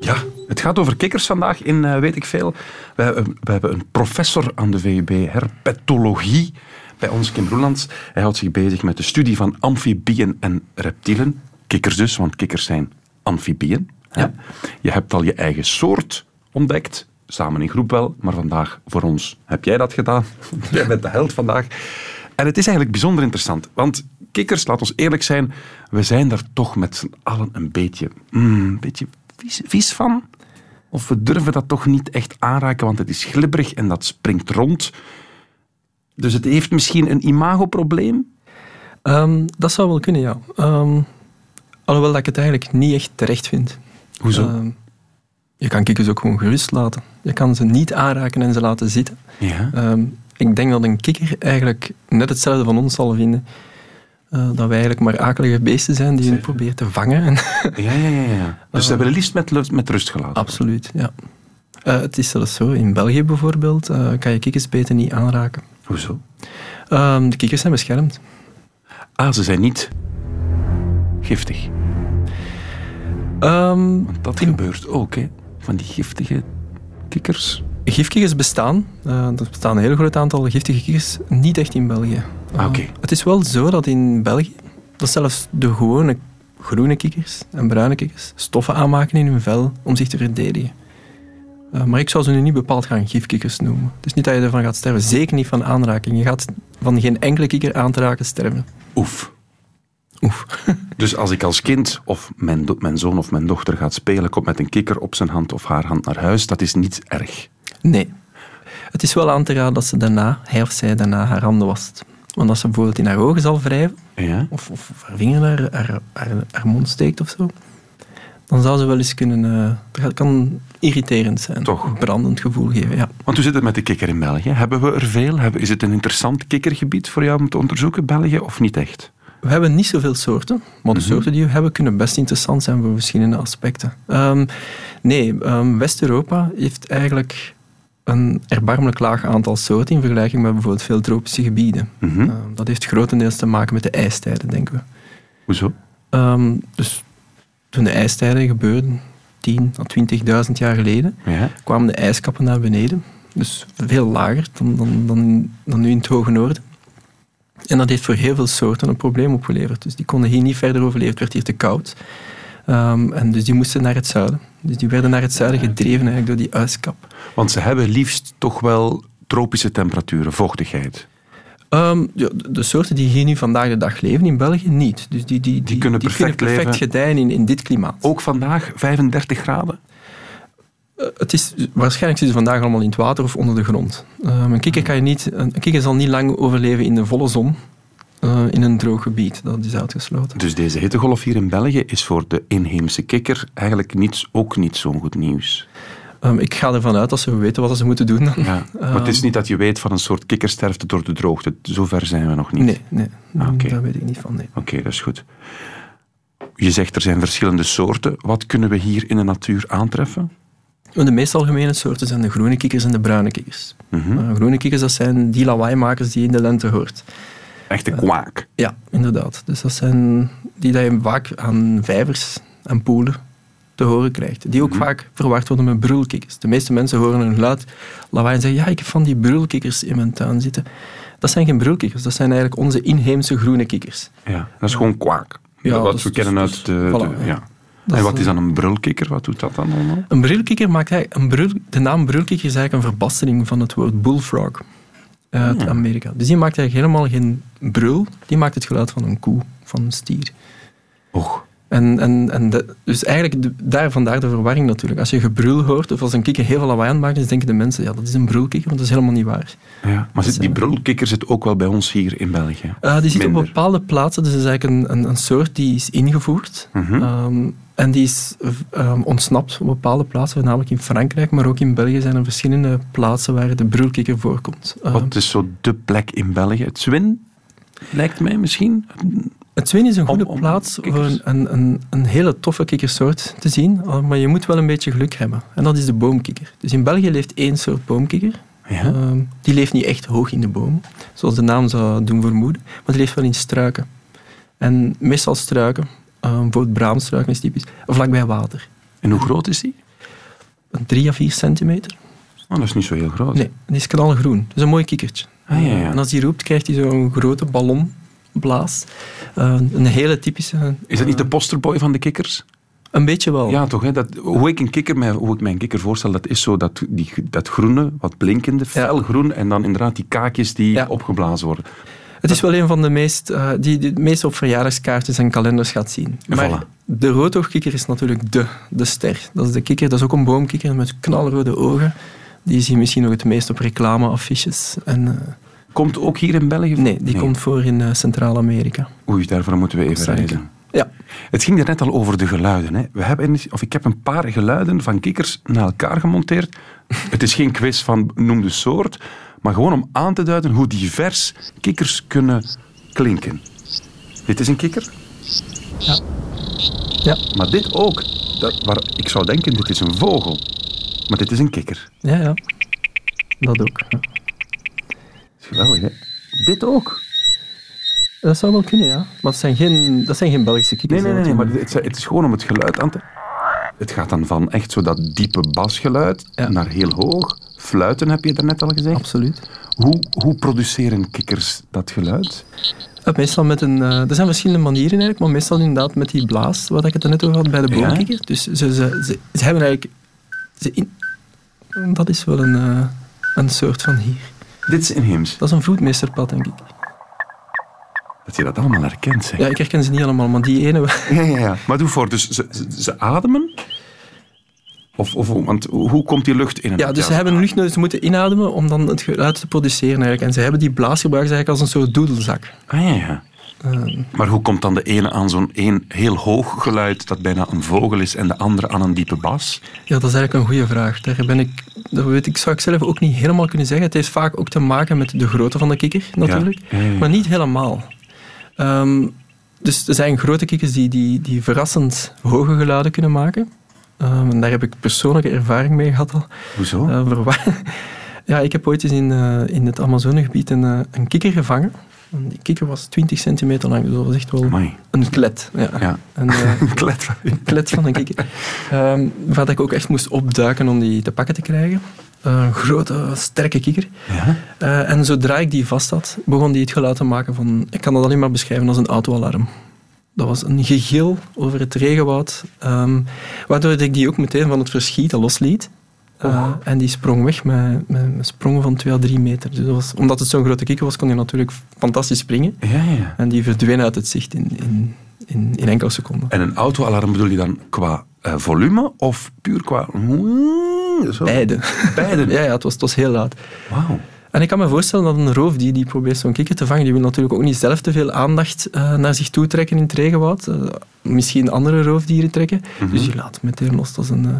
Ja, het gaat over kikkers vandaag in eh, Weet ik Veel. We, we hebben een professor aan de VUB, herpetologie, bij ons, Kim Roelands. Hij houdt zich bezig met de studie van amfibieën en reptielen. Kikkers dus, want kikkers zijn amfibieën. Ja. Je hebt al je eigen soort ontdekt, samen in groep wel, maar vandaag voor ons heb jij dat gedaan. <laughs> jij bent de held vandaag. En het is eigenlijk bijzonder interessant, want kikkers, laat ons eerlijk zijn, we zijn daar toch met z'n allen een beetje, mm, een beetje vies, vies van. Of we durven dat toch niet echt aanraken, want het is glibberig en dat springt rond. Dus het heeft misschien een imagoprobleem. Ehm, dat zou wel kunnen, ja. Ehm, alhoewel dat ik het eigenlijk niet echt terecht vind. Hoezo? Ehm, je kan kikkers ook gewoon gerust laten. Je kan ze niet aanraken en ze laten zitten. ja. Ehm, ik denk dat een kikker eigenlijk net hetzelfde van ons zal vinden. Eh, dat wij eigenlijk maar akelige beesten zijn die je probeert te vangen. En <laughs> Ja, ja, ja. ja. Dus ze willen liefst met, met rust gelaten. Absoluut, ja. Eh, het is zelfs zo, in België bijvoorbeeld, eh, kan je kikkers beter niet aanraken. Hoezo? Ehm, de kikkers zijn beschermd. Ah, ze zijn niet giftig. Ehm, Want dat gebeurt ook, hè. Van die giftige kikkers. gifkikkers bestaan. Eh, er bestaan een heel groot aantal giftige kikkers, niet echt in België. Ah, oké. Eh, het is wel zo dat in België, dat zelfs de gewone groene kikkers en bruine kikkers stoffen aanmaken in hun vel om zich te verdedigen. Eh, maar ik zou ze nu niet bepaald gaan gifkikkers noemen. Het is niet dat je ervan gaat sterven. Zeker niet van aanraking. Je gaat van geen enkele kikker aan te raken sterven. Oef. Oef. <laughs> Dus als ik als kind of mijn, mijn zoon of mijn dochter gaat spelen, komt met een kikker op zijn hand of haar hand naar huis, dat is niet erg. Nee. Het is wel aan te raden dat ze daarna, hij of zij daarna, haar handen wast. Want als ze bijvoorbeeld in haar ogen zal wrijven, Ja? of, of haar vinger naar haar, haar, haar mond steekt of zo, dan zou ze wel eens kunnen... eh, dat kan irriterend zijn. Toch? Een brandend gevoel geven, ja. Want hoe zit het met de kikker in België? Hebben we er veel? Is het een interessant kikkergebied voor jou om te onderzoeken, België, of niet echt? We hebben niet zoveel soorten, maar de soorten die we hebben kunnen best interessant zijn voor verschillende aspecten. Ehm, nee, ehm, West-Europa heeft eigenlijk een erbarmelijk laag aantal soorten in vergelijking met bijvoorbeeld veel tropische gebieden. Mhm. Ehm, dat heeft grotendeels te maken met de ijstijden, denken we. Hoezo? Dus toen de ijstijden gebeurden, 10 à 20.000 jaar geleden, Ja? kwamen de ijskappen naar beneden. Dus veel lager dan, dan, dan, dan nu in het hoge noorden. En dat heeft voor heel veel soorten een probleem opgeleverd. Dus die konden hier niet verder overleven. Het werd hier te koud. Ehm, en dus die moesten naar het zuiden. Dus die werden naar het zuiden gedreven eigenlijk door die ijskap. Want ze hebben liefst toch wel tropische temperaturen, vochtigheid. Ehm, ja, de, soorten die hier nu vandaag de dag leven in België niet. Dus die, die, die, kunnen perfect leven. gedijen in, in dit klimaat. Ook vandaag 35 graden? Eh, het is, waarschijnlijk zitten ze vandaag allemaal in het water of onder de grond. Ehm, een, kikker kan je niet, een kikker zal niet lang overleven in de volle zon eh, in een droog gebied. Dat is uitgesloten. Dus deze hittegolf hier in België is voor de inheemse kikker eigenlijk niet, ook niet zo'n goed nieuws. Ehm, ik ga ervan uit dat ze weten wat ze moeten doen. Dan. Ja. Maar het is niet dat je weet van een soort kikkersterfte door de droogte. Zover zijn we nog niet. Nee, nee Ah, daar weet ik niet van. Nee. Oké, dat is goed. Je zegt er zijn verschillende soorten. Wat kunnen we hier in de natuur aantreffen? De meest algemene soorten zijn de groene kikkers en de bruine kikkers. Mhm. Eh, groene kikkers dat zijn die lawaaimakers die je in de lente hoort. Echte kwaak. Ja, inderdaad. Dus dat zijn die dat je vaak aan vijvers en poelen te horen krijgt. Die ook Mhm. vaak verward worden met brulkikkers. De meeste mensen horen een geluid lawaai en zeggen ja, ik heb van die brulkikkers in mijn tuin zitten. Dat zijn geen brulkikkers, dat zijn eigenlijk onze inheemse groene kikkers. Ja, dat is gewoon kwaak. Ja, wat dus- we dus- kennen dus- uit de... voilà, de- ja. En wat is eh, dan een brulkikker? Wat doet dat dan allemaal? Een brulkikker maakt eigenlijk... Een brul, de naam brulkikker is eigenlijk een verbastering van het woord bullfrog uit Ja. Amerika. Dus die maakt eigenlijk helemaal geen brul, die maakt het geluid van een koe, van een stier. Och, En, en, en de- dus eigenlijk de- daar, vandaar de verwarring natuurlijk. Als je gebrul hoort of als een kikker heel veel lawaai aan maken is, denken de mensen, ja, dat is een brulkikker, want dat is helemaal niet waar. ja. Maar zit, die brulkikker zit ook wel bij ons hier in België. Eh, die zit op bepaalde plaatsen, dus het is eigenlijk een, een, een soort die is ingevoerd. Mhm. Ehm, en die is ehm, ontsnapt op bepaalde plaatsen, namelijk in Frankrijk, maar ook in België zijn er verschillende plaatsen waar de brulkikker voorkomt. Ehm, Wat is zo de plek in België? Het Zwin, lijkt mij misschien. Het Zwin is een goede Om- om plaats kikkers. een, een, een, een hele toffe kikkersoort te zien, uh, maar je moet wel een beetje geluk hebben. En dat is de boomkikker. Dus in België leeft één soort boomkikker. Ja. Ehm, die leeft niet echt hoog in de boom, zoals de naam zou doen vermoeden, maar die leeft wel in struiken. En meestal struiken, uh, bijvoorbeeld braamstruiken is typisch, vlakbij water. En hoe groot is die? Een drie à vier centimeter. Oh, dat is niet zo heel groot. Nee, die is knalgroen. Dat is een mooi kikkertje. Ah, ja, ja. En als die roept, krijgt hij zo'n grote ballonblaas. Uh, een hele typische... Is dat niet de posterboy van de kikkers? Een beetje wel. Ja, toch? Hè? Dat, hoe, ik een kikker, hoe ik mij een kikker voorstel, dat is zo dat, die, dat groene, wat blinkende, felgroen, en dan inderdaad die kaakjes die Ja. opgeblazen worden. Het is wel een van de meest, eh, die die het meest op verjaardagskaartjes en kalenders gaat zien. Maar Voilà. de roodhoogkikker is natuurlijk de, de ster. Dat is de kikker, dat is ook een boomkikker met knalrode ogen. Die zie je misschien nog het meest op reclameaffiches. En, eh, Komt ook hier in België? nee, die komt voor in eh, Centraal-Amerika. Oei, daarvoor moeten we even reizen. Ja, Het ging er net al over de geluiden. Hè. We hebben, of ik heb een paar geluiden van kikkers naar elkaar gemonteerd. Het is geen quiz van noem de soort, maar gewoon om aan te duiden hoe divers kikkers kunnen klinken. Dit is een kikker, ja. Ja, maar dit ook. Dat, waar ik zou denken, dit is een vogel. Maar dit is een kikker. ja, ja. Dat ook. ja. Is geweldig, hè? Dit ook. Dat zou wel kunnen, ja. Maar dat zijn geen, dat zijn geen Belgische kikkers. nee, nee, nee maar het, het is gewoon om het geluid aan te... Het gaat dan van echt zo dat diepe basgeluid Ja. naar heel hoog. Fluiten heb je daarnet al gezegd. Absoluut. Hoe, hoe produceren kikkers dat geluid? Ja, meestal met een... eh, er zijn verschillende manieren eigenlijk, maar meestal inderdaad met die blaas, wat ik het er net over had bij de Ja. boomkikker. Dus ze, ze, ze, ze hebben eigenlijk... Ze in, dat is wel een, eh, een soort van hier. Dit is inheems. Dat is een vloedmeesterpad, denk ik. Dat je dat allemaal herkent, zeg. Ja, ik herken ze niet allemaal, maar die ene... Ja, ja, ja. Maar doe voor, dus ze, ze ademen? Of, of, want hoe komt die lucht in Ja, dus ze hebben een lucht nodig, ze moeten inademen om dan het geluid te produceren eigenlijk. En ze hebben die blaas gebruikt eigenlijk als een soort doedelzak. Ah, ja, ja. Eh, Maar hoe komt dan de ene aan zo'n één heel hoog geluid dat bijna een vogel is en de andere aan een diepe bas? Ja, dat is eigenlijk een goede vraag. Daar ben ik, dat weet ik, zou ik zelf ook niet helemaal kunnen zeggen. Het heeft vaak ook te maken met de grootte van de kikker, natuurlijk. Ja, ja, ja. Maar niet helemaal. Ehm, dus er zijn grote kikkers die, die, die verrassend hoge geluiden kunnen maken. Ehm, en daar heb ik persoonlijke ervaring mee gehad al. Hoezo? Verwa- <laughs> ja, ik heb ooit eens in, eh, in het Amazonegebied een, eh, een kikker gevangen. En die kikker was 20 centimeter lang, dus dat was echt wel Amai. een klet. Ja. Ja. En, <laughs> Een klet van een klet van een kikker. Ehm waar ik ook echt moest opduiken om die te pakken te krijgen. Een grote, sterke kikker. Ja? En zodra ik die vast had, begon die het geluid te maken van... Ik kan dat alleen maar beschrijven als een autoalarm. Dat was een gegil over het regenwoud, ehm, waardoor ik die ook meteen van het verschieten losliet. Eh, En die sprong weg met, met, met sprongen van 2 à 3 meter. Dus dat was, omdat het zo'n grote kikker was, kon hij natuurlijk fantastisch springen. Ja, ja. En die verdween uit het zicht in, in, in, in enkele seconden. En een autoalarm bedoel je dan qua eh, volume of puur qua... Zo? Beide. Beide? <laughs> Ja, ja het, was, het was heel. Wauw. En ik kan me voorstellen dat een roofdier die probeert zo'n kikker te vangen, die wil natuurlijk ook niet zelf te veel aandacht eh, naar zich toe trekken in het regenwoud. Eh, misschien andere roofdieren trekken. Dus die laat meteen los. Dat is een, eh,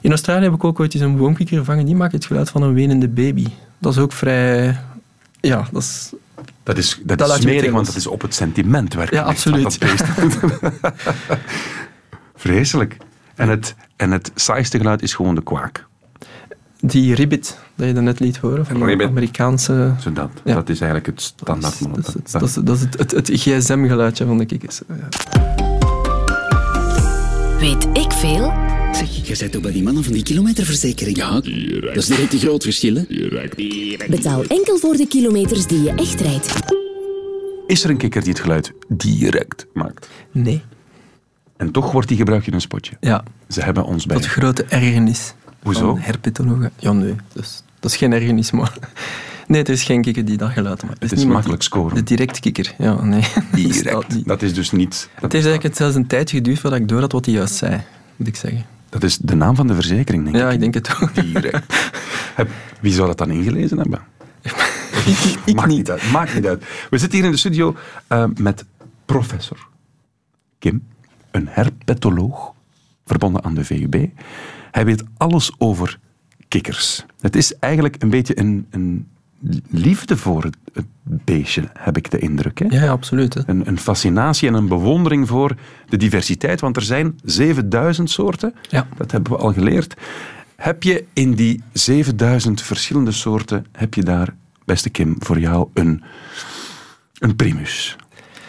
In Australië heb ik ook ooit eens een boomkikker gevangen. Die maakt het geluid van een wenende baby. Dat is ook vrij... Ja, dat is... Dat is, dat Dat is je smerig, want dat is op het sentiment werken. Ja, absoluut. <laughs> Vreselijk. En het, en het saaiste geluid is gewoon de kwaak. Die ribbit, dat je net liet horen, van de. Amerikaanse... Zo dat, Ja. dat is eigenlijk het standaard. Dat is, dat is, dat is, dat is het, het, het gsm-geluidje van de kikkers. Ja. Weet ik veel? Zeg, je bent toch bij die mannen van die kilometerverzekering? Ja, dat is direct een groot verschil, hè? Betaal enkel voor de kilometers die je echt rijdt. Is er een kikker die het geluid direct maakt? Nee. En toch wordt die gebruikt in een spotje. Ja, Ze hebben ons bij. tot grote ergernis. Hoezo? Herpetologen. Ja, nee. Dus, dat is geen ergernis, maar... Nee, er is geen kikker die dat geluid maakt. Het is niemand makkelijk scoren. De direct kikker, ja, nee. <laughs> Bestaat <laughs> Direct. Dat is dus niet... Het heeft eigenlijk zelfs een tijdje geduurd voordat ik door had wat hij juist zei, moet ik zeggen. dat is de naam van de verzekering, denk Ja, ik. ik denk het ook. Direct. <laughs> Wie zou dat dan ingelezen hebben? ik maakt niet. niet uit. Maakt niet uit. We zitten hier in de studio eh, met professor Kim, een herpetoloog, verbonden aan de VUB. Hij weet alles over kikkers. Het is eigenlijk een beetje een, een liefde voor het, het beestje, heb ik de indruk. Hè? Ja, absoluut. Hè. Een, een fascinatie en een bewondering voor de diversiteit, want er zijn 7000 soorten. Ja. Dat hebben we al geleerd. Heb je in die 7000 verschillende soorten, heb je daar, beste Kim, voor jou een, een primus?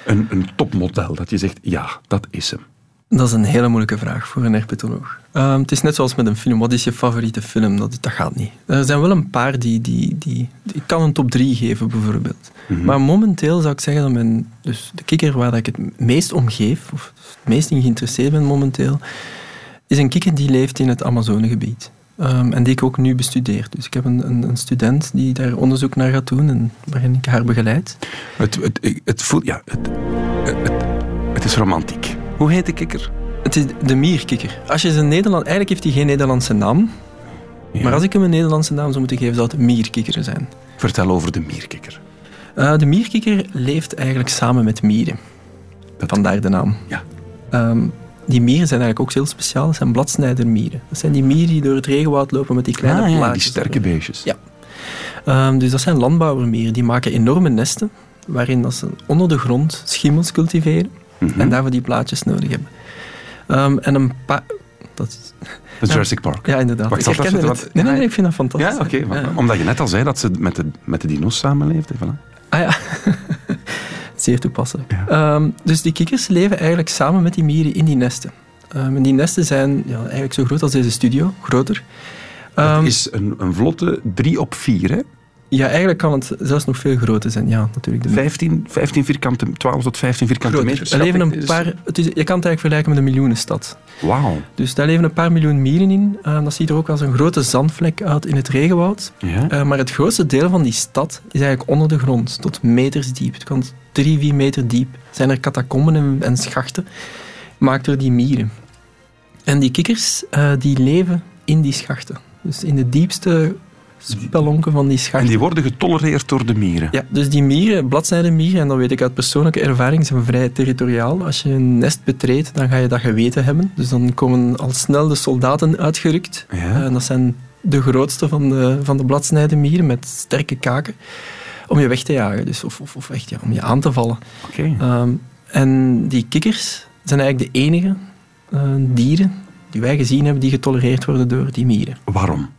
Een, een topmodel, dat je zegt, ja, dat is hem. Dat is een hele moeilijke vraag voor een herpetoloog. Ehm, het is net zoals met een film. Wat is je favoriete film? Dat, dat gaat niet. Er zijn wel een paar die, die, die, die- Ik kan een top 3 geven, bijvoorbeeld. Maar momenteel zou ik zeggen dat mijn... Dus de kikker waar ik het meest om geef, of het meest in geïnteresseerd ben momenteel, is een kikker die leeft in het Amazonegebied. Ehm, en die ik ook nu bestudeer. Dus ik heb een, een, een student die daar onderzoek naar gaat doen en waarin ik haar begeleid. Het, het, het, voelt, ja, het, het, het is romantiek. Hoe heet de kikker? Het is de mierkikker. Als je ze in Nederland... Eigenlijk heeft hij geen Nederlandse naam. Ja. Maar als ik hem een Nederlandse naam zou moeten geven, zou het mierkikker zijn. Vertel over de mierkikker. Eh, de mierkikker leeft eigenlijk samen met mieren. Dat- Vandaar de naam. Ja. Ehm, die mieren zijn eigenlijk ook heel speciaal. Dat zijn bladsnijdermieren. Dat zijn die mieren die door het regenwoud lopen met die kleine Ah, ja, plaatjes. die sterke beestjes. Ja. Ehm, dus dat zijn landbouwermieren. Die maken enorme nesten, waarin dat ze onder de grond schimmels cultiveren. Mhm. En daarvoor die plaatjes nodig hebben. Ehm, en een paar... Dat is... De Jurassic Park. Ja, inderdaad. Wacht, ik zitten? het. Nee, nee, Ja, nee, ik vind dat fantastisch. Ja, oké. Ja. Omdat je net al zei dat ze met de, met de dino's samenleefde. Voilà. Ah ja, <laughs> zeer toepasselijk. Ja. Ehm, dus die kikkers leven eigenlijk samen met die mieren in die nesten. Ehm, en die nesten zijn ja, eigenlijk zo groot als deze studio, groter. Dat is een, een vlotte 3 op 4, hè? Ja, eigenlijk kan het zelfs nog veel groter zijn. Ja, natuurlijk. De 15, 15 vierkante, 12 tot 15 vierkante groter. meter. Er leven een Dus- paar, het is, je kan het eigenlijk vergelijken met een miljoenenstad. Wauw. Dus daar leven een paar miljoen mieren in. Ehm, dat ziet er ook als een grote zandvlek uit in het regenwoud. Ja. Eh, maar het grootste deel van die stad is eigenlijk onder de grond, tot meters diep. Het kan drie, vier meter diep. Zijn er catacomben en, en schachten, gemaakt door die mieren. En die kikkers, eh, die leven in die schachten. Dus in de diepste spelonken van die schachten. En die worden getolereerd door de mieren. Ja, dus die mieren, bladzijdenmieren, en dat weet ik uit persoonlijke ervaring, zijn vrij territoriaal. Als je een nest betreedt, dan ga je dat geweten hebben. Dus dan komen al snel de soldaten uitgerukt. Ja. Eh, En dat zijn de grootste van de, van de bladsnijdenmieren met sterke kaken. Om je weg te jagen, dus, of, of, of echt ja, om je aan te vallen. Oké. Ehm, en die kikkers zijn eigenlijk de enige eh, dieren die wij gezien hebben die getolereerd worden door die mieren. Waarom?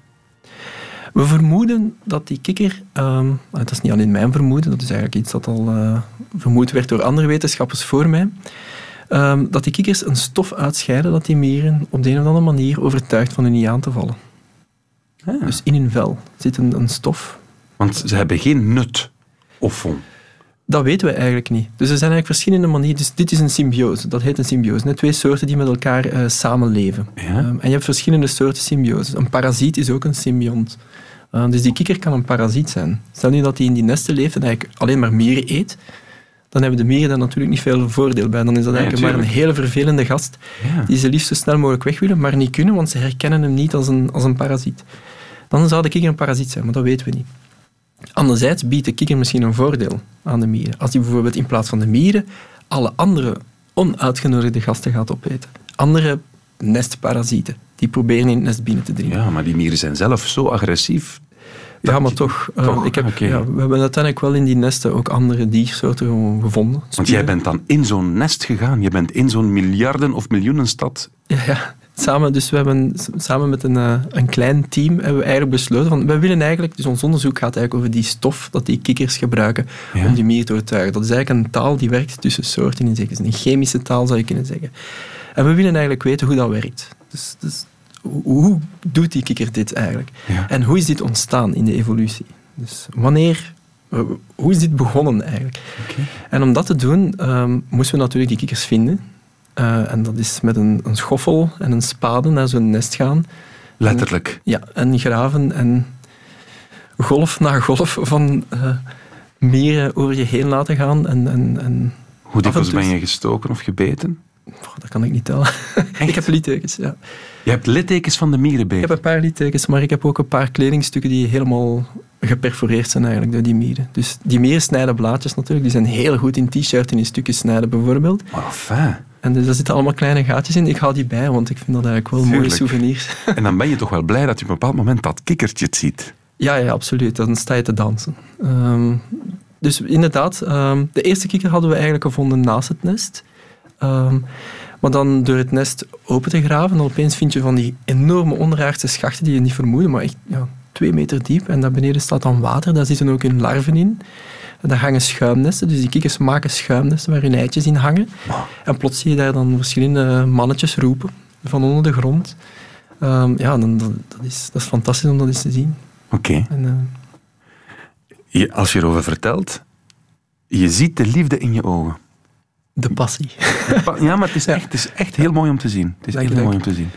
We vermoeden dat die kikker, ehm, dat is niet alleen mijn vermoeden, dat is eigenlijk iets dat al eh, vermoed werd door andere wetenschappers voor mij, ehm, dat die kikkers een stof uitscheiden dat die mieren op de een of andere manier overtuigt van hun niet aan te vallen. Ah. Dus in hun vel zit een, een stof. Want ze hebben geen nut of von. Dat weten we eigenlijk niet. Dus er zijn eigenlijk verschillende manieren. Dus dit is een symbiose. Dat heet een symbiose. Net twee soorten die met elkaar eh, samenleven. Ja. Ehm, en je hebt verschillende soorten symbioses. Een parasiet is ook een symbiont. Uh, dus die kikker kan een parasiet zijn. Stel nu dat hij in die nesten leeft en eigenlijk alleen maar mieren eet, dan hebben de mieren daar natuurlijk niet veel voordeel bij. Dan is dat eigenlijk maar een hele vervelende gast Ja. die ze liefst zo snel mogelijk weg willen, maar niet kunnen, want ze herkennen hem niet als een, als een parasiet. Dan zou de kikker een parasiet zijn, maar dat weten we niet. Anderzijds biedt de kikker misschien een voordeel aan de mieren. Als hij bijvoorbeeld in plaats van de mieren alle andere onuitgenodigde gasten gaat opeten. Andere nestparasieten die proberen in het nest binnen te dringen. Ja, maar die mieren zijn zelf zo agressief. Ja, maar toch. eh, toch, ik heb, oké. ja, we hebben uiteindelijk wel in die nesten ook andere diersoorten gevonden. Want jij bent dan in zo'n nest gegaan. Je bent in zo'n miljarden of miljoenenstad. Ja, ja. Samen, dus we hebben samen met een, eh, een klein team hebben we eigenlijk besloten van, we willen eigenlijk, dus ons onderzoek gaat eigenlijk over die stof dat die kikkers gebruiken Ja. om die mier te overtuigen. Dat is eigenlijk een taal die werkt tussen soorten in. Een chemische taal zou je kunnen zeggen. En we willen eigenlijk weten hoe dat werkt. Dus, dus hoe, doet die kikker dit eigenlijk? Ja. En hoe is dit ontstaan in de evolutie? Dus wanneer, hoe is dit begonnen eigenlijk? En om dat te doen, ehm, moesten we natuurlijk die kikkers vinden. Eh, en dat is met een, een schoffel en een spade naar zo'n nest gaan. Letterlijk. Ja, en graven en golf na golf van eh mieren over je heen laten gaan. En, en, en Hoe dikwijls en ben je gestoken of gebeten? Dat kan ik niet tellen. <laughs> ik heb littekens, ja. Je hebt littekens van de Ik mierenbeet. heb een paar littekens, maar ik heb ook een paar kledingstukken die helemaal geperforeerd zijn eigenlijk door die mieren. Dus die mieren snijden blaadjes natuurlijk. Die zijn heel goed in t-shirt en in stukjes snijden bijvoorbeeld. Maar enfin. En dus daar zitten allemaal kleine gaatjes in. Ik hou die bij, want ik vind dat eigenlijk wel mooie Tuurlijk. souvenirs. <laughs> En dan ben je toch wel blij dat je op een bepaald moment dat kikkertje ziet. Ja, ja, absoluut. Dan sta je te dansen. Ehm, dus inderdaad, ehm, de eerste kikker hadden we eigenlijk gevonden naast het nest. Ehm, maar dan door het nest open te graven, dan opeens vind je van die enorme onderaardse schachten die je niet vermoedde, maar echt ja, twee meter diep. En daar beneden staat dan water, daar zitten ook hun larven in. En daar hangen schuimnesten, dus die kikkers maken schuimnesten waar hun eitjes in hangen. En plots zie je daar dan verschillende mannetjes roepen van onder de grond. Ehm, ja, dan, dat, dat is, dat is fantastisch om dat eens te zien. Oké. Eh, Je- Als je erover vertelt, je ziet de liefde in je ogen. de passie. Ja, maar het is, <laughs> echt, het is echt heel mooi om te zien. Het is echt heel mooi om te zien.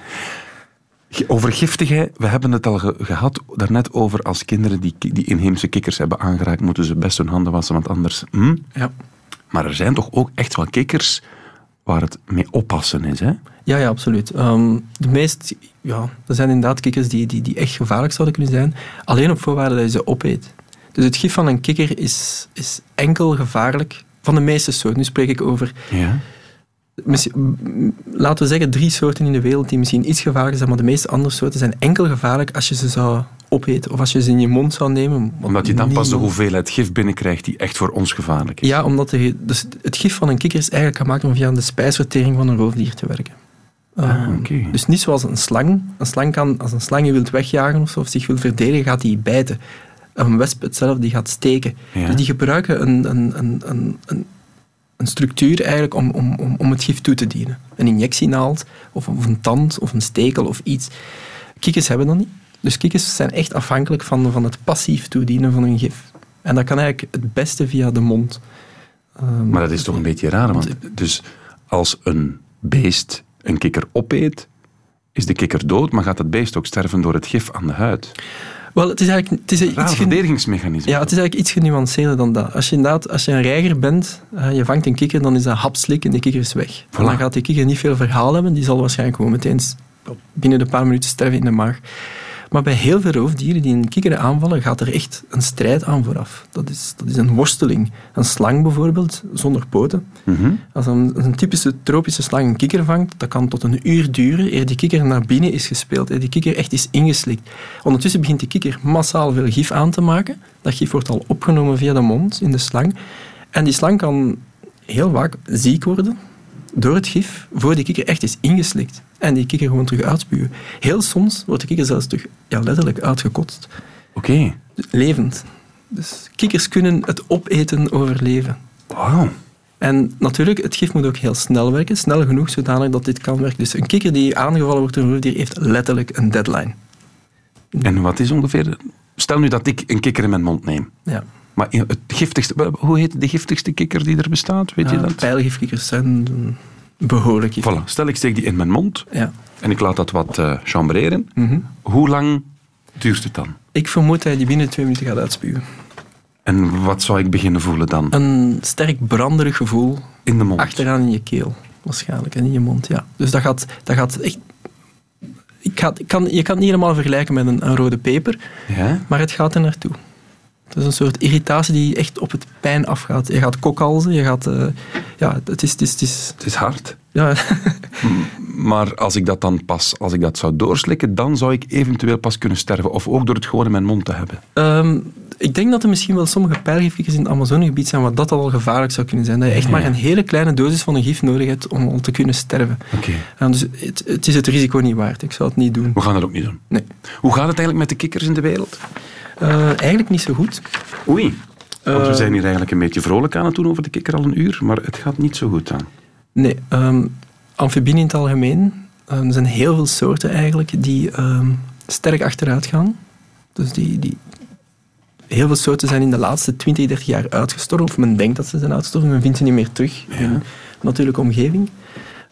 Over giftigheid, we hebben het al ge- gehad daarnet over als kinderen die, die inheemse kikkers hebben aangeraakt, moeten ze best hun handen wassen, want anders... Hm? Ja. Maar er zijn toch ook echt wel kikkers waar het mee oppassen is, hè? Ja, ja, absoluut. Ehm, de meest, ja, er zijn inderdaad kikkers die, die, die echt gevaarlijk zouden kunnen zijn, alleen op voorwaarde dat je ze opeet. Dus het gif van een kikker is, is enkel gevaarlijk van de meeste soorten. Nu spreek ik over, Ja. Laten we zeggen, drie soorten in de wereld die misschien iets gevaarlijker zijn, maar de meeste andere soorten zijn enkel gevaarlijk als je ze zou opeten of als je ze in je mond zou nemen. Omdat je dan pas de hoeveelheid gif binnenkrijgt die echt voor ons gevaarlijk is. Ja, omdat de, dus het gif van een kikker is eigenlijk gemaakt om via de spijsvertering van een roofdier te werken. Ah, Ehm, oké. Dus niet zoals een slang. Een slang kan, als een slang je wilt wegjagen of, zo, of zich wil verdedigen, gaat die bijten. Een wesp hetzelfde, die gaat steken. Ja. Dus die gebruiken een, een, een, een, een, structuur eigenlijk om, om, om, om het gif toe te dienen. Een injectienaald, of, of een tand, of een stekel, of iets. Kikkers hebben dat niet. Dus kikkers zijn echt afhankelijk van, van het passief toedienen van hun gif. En dat kan eigenlijk het beste via de mond. Ehm, Maar dat is toch een beetje raar, want dus als een beest een kikker opeet, is de kikker dood, maar gaat het beest ook sterven door het gif aan de huid? Wel, het is eigenlijk het is Raar iets, verdedigingsmechanisme. ja, het is eigenlijk iets genuanceerder dan dat. Als je inderdaad, als je een reiger bent, eh, je vangt een kikker, dan is dat hapslik en die kikker is weg. Dan gaat die kikker niet veel verhaal hebben, die zal waarschijnlijk gewoon meteen binnen de paar minuten sterven in de maag. Maar bij heel veel roofdieren die een kikker aanvallen, gaat er echt een strijd aan vooraf. Dat is, dat is een worsteling. Een slang bijvoorbeeld, zonder poten. Mhm. Als een, een typische tropische slang een kikker vangt, dat kan tot een uur duren eer die kikker naar binnen is gespeeld, eer die kikker echt is ingeslikt. Ondertussen begint die kikker massaal veel gif aan te maken. Dat gif wordt al opgenomen via de mond in de slang. En die slang kan heel vaak ziek worden door het gif, voor die kikker echt is ingeslikt. En die kikker gewoon terug uitspuwen. Heel soms wordt de kikker zelfs terug ja, letterlijk uitgekotst. Oké. Levend. Dus kikkers kunnen het opeten overleven. Wauw. En natuurlijk, het gif moet ook heel snel werken. Snel genoeg zodanig dat dit kan werken. Dus een kikker die aangevallen wordt door een roofdier heeft letterlijk een deadline. En wat is ongeveer... Stel nu dat ik een kikker in mijn mond neem. Ja. Maar het giftigste... Hoe heet de giftigste kikker die er bestaat? Weet je Ja, dat? Pijlgifkikkers zijn behoorlijk gif. Voilà. Stel, ik steek die in mijn mond Ja. en ik laat dat wat eh chambreren. Mhm. Hoe lang duurt het dan? Ik vermoed dat hij die binnen twee minuten gaat uitspuwen. En wat zou ik beginnen voelen dan? Een sterk branderig gevoel In de mond. achteraan in je keel, waarschijnlijk, en in je mond. Ja. Dus dat gaat, dat gaat echt... Ik ga, ik kan, je kan het niet helemaal vergelijken met een, een rode peper, Ja? maar het gaat er naartoe. Het is een soort irritatie die echt op het pijn afgaat. Je gaat kokhalzen, je gaat... eh, ja, het is... Het is, het is Het is hard. ja, <laughs> Maar als ik dat dan pas, als ik dat zou doorslikken, dan zou ik eventueel pas kunnen sterven. Of ook door het gewoon in mijn mond te hebben. Ehm, ik denk dat er misschien wel sommige pijlgifkikkers in het Amazonegebied zijn waar dat al gevaarlijk zou kunnen zijn. Dat je echt Ja. maar een hele kleine dosis van een gif nodig hebt om al te kunnen sterven. Oké. En dus het, het is het risico niet waard. Ik zou het niet doen. We gaan dat ook niet doen. Nee. Hoe gaat het eigenlijk met de kikkers in de wereld? Eh, eigenlijk niet zo goed. Oei. Want we Eh, zijn hier eigenlijk een beetje vrolijk aan het doen over de kikker al een uur, maar het gaat niet zo goed aan. Nee, ehm amfibieën in het algemeen. ehm, er zijn heel veel soorten eigenlijk die ehm, sterk achteruit gaan. Dus die, die, heel veel soorten zijn in de laatste 20, 30 jaar uitgestorven. Of men denkt dat ze zijn uitgestorven, men vindt ze niet meer terug in natuurlijke omgeving.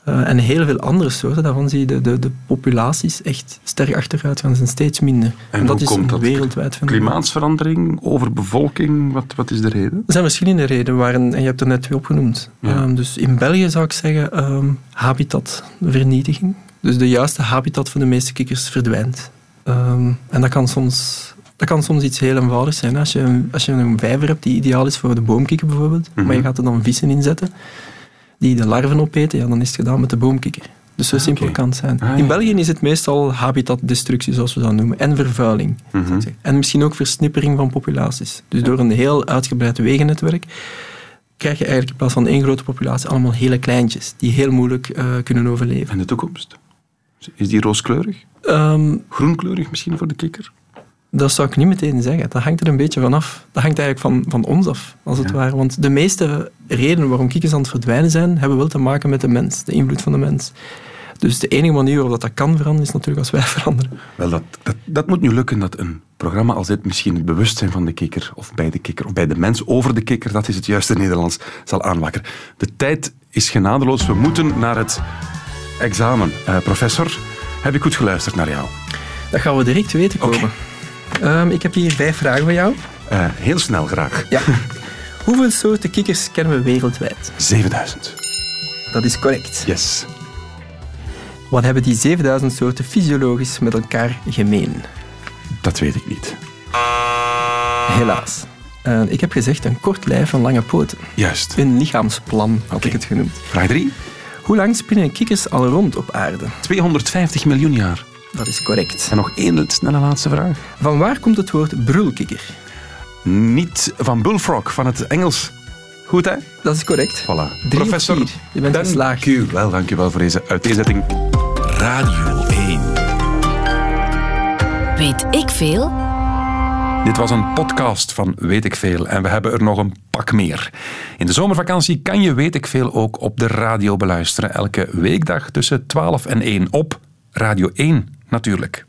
Eh, en heel veel andere soorten, daarvan zie je de, de, de populaties echt sterk achteruit gaan. Ze zijn steeds minder. En dat is dat? wereldwijd. Klimaatsverandering, overbevolking, wat, wat is de reden? Er zijn verschillende redenen, waarin, en je hebt er net twee opgenoemd. Ja. Ehm, dus in België zou ik zeggen ehm, habitatvernietiging. Dus de juiste habitat voor de meeste kikkers verdwijnt. Ehm, en dat kan soms... Dat kan soms iets heel eenvoudigs zijn. Als je, een- als je een vijver hebt die ideaal is voor de boomkikker bijvoorbeeld, Mhm. maar je gaat er dan vissen in zetten die de larven opeten, ja, dan is het gedaan met de boomkikker. Dus zo simpel oké. kan het zijn. Ah, in. België is het meestal habitatdestructie, zoals we dat noemen, en vervuiling. Mhm. En misschien ook versnippering van populaties. Dus door een heel uitgebreid wegennetwerk krijg je eigenlijk in plaats van één grote populatie allemaal hele kleintjes die heel moeilijk eh, kunnen overleven. En de toekomst? Is die rooskleurig? Ehm, Groenkleurig misschien voor de kikker? Dat zou ik niet meteen zeggen. Dat hangt er een beetje van af. Dat hangt eigenlijk van, van ons af, als het ware. Want de meeste redenen waarom kikkers aan het verdwijnen zijn, hebben wel te maken met de mens, de invloed van de mens. Dus de enige manier waarop dat, dat kan veranderen, is natuurlijk als wij <laughs> veranderen. Wel, dat, dat, dat moet nu lukken dat een programma als dit misschien het bewustzijn van de kikker, of bij de kikker, of bij de mens over de kikker, dat is het juiste Nederlands, zal aanwakkeren. De tijd is genadeloos. We moeten naar het examen. Eh, professor, heb ik goed geluisterd naar jou? Dat gaan we direct te weten komen. Ehm, ik heb hier vijf vragen voor jou. Eh, heel snel graag. Ja. <laughs> Hoeveel soorten kikkers kennen we wereldwijd? 7000. Dat is correct. Yes. Wat hebben die 7000 soorten fysiologisch met elkaar gemeen? Dat weet ik niet. Helaas. Eh, ik heb gezegd een kort lijf en lange poten. Juist. Een lichaamsplan had ik het genoemd. Vraag 3. Hoe lang spinnen kikkers al rond op aarde? 250 miljoen jaar. Dat is correct. En nog één snelle laatste vraag. Van waar komt het woord broelkikker? Niet van bullfrog, van het Engels. Goed, hè? Dat is correct. Voilà. Drie Professor. Je bent dank geslaagd. u wel, dank u wel voor deze uiteenzetting. Radio 1. Weet ik veel? Dit was een podcast van Weet ik Veel en we hebben er nog een pak meer. In de zomervakantie kan je Weet ik Veel ook op de radio beluisteren. Elke weekdag tussen 12 en 1 op Radio 1 natuurlijk.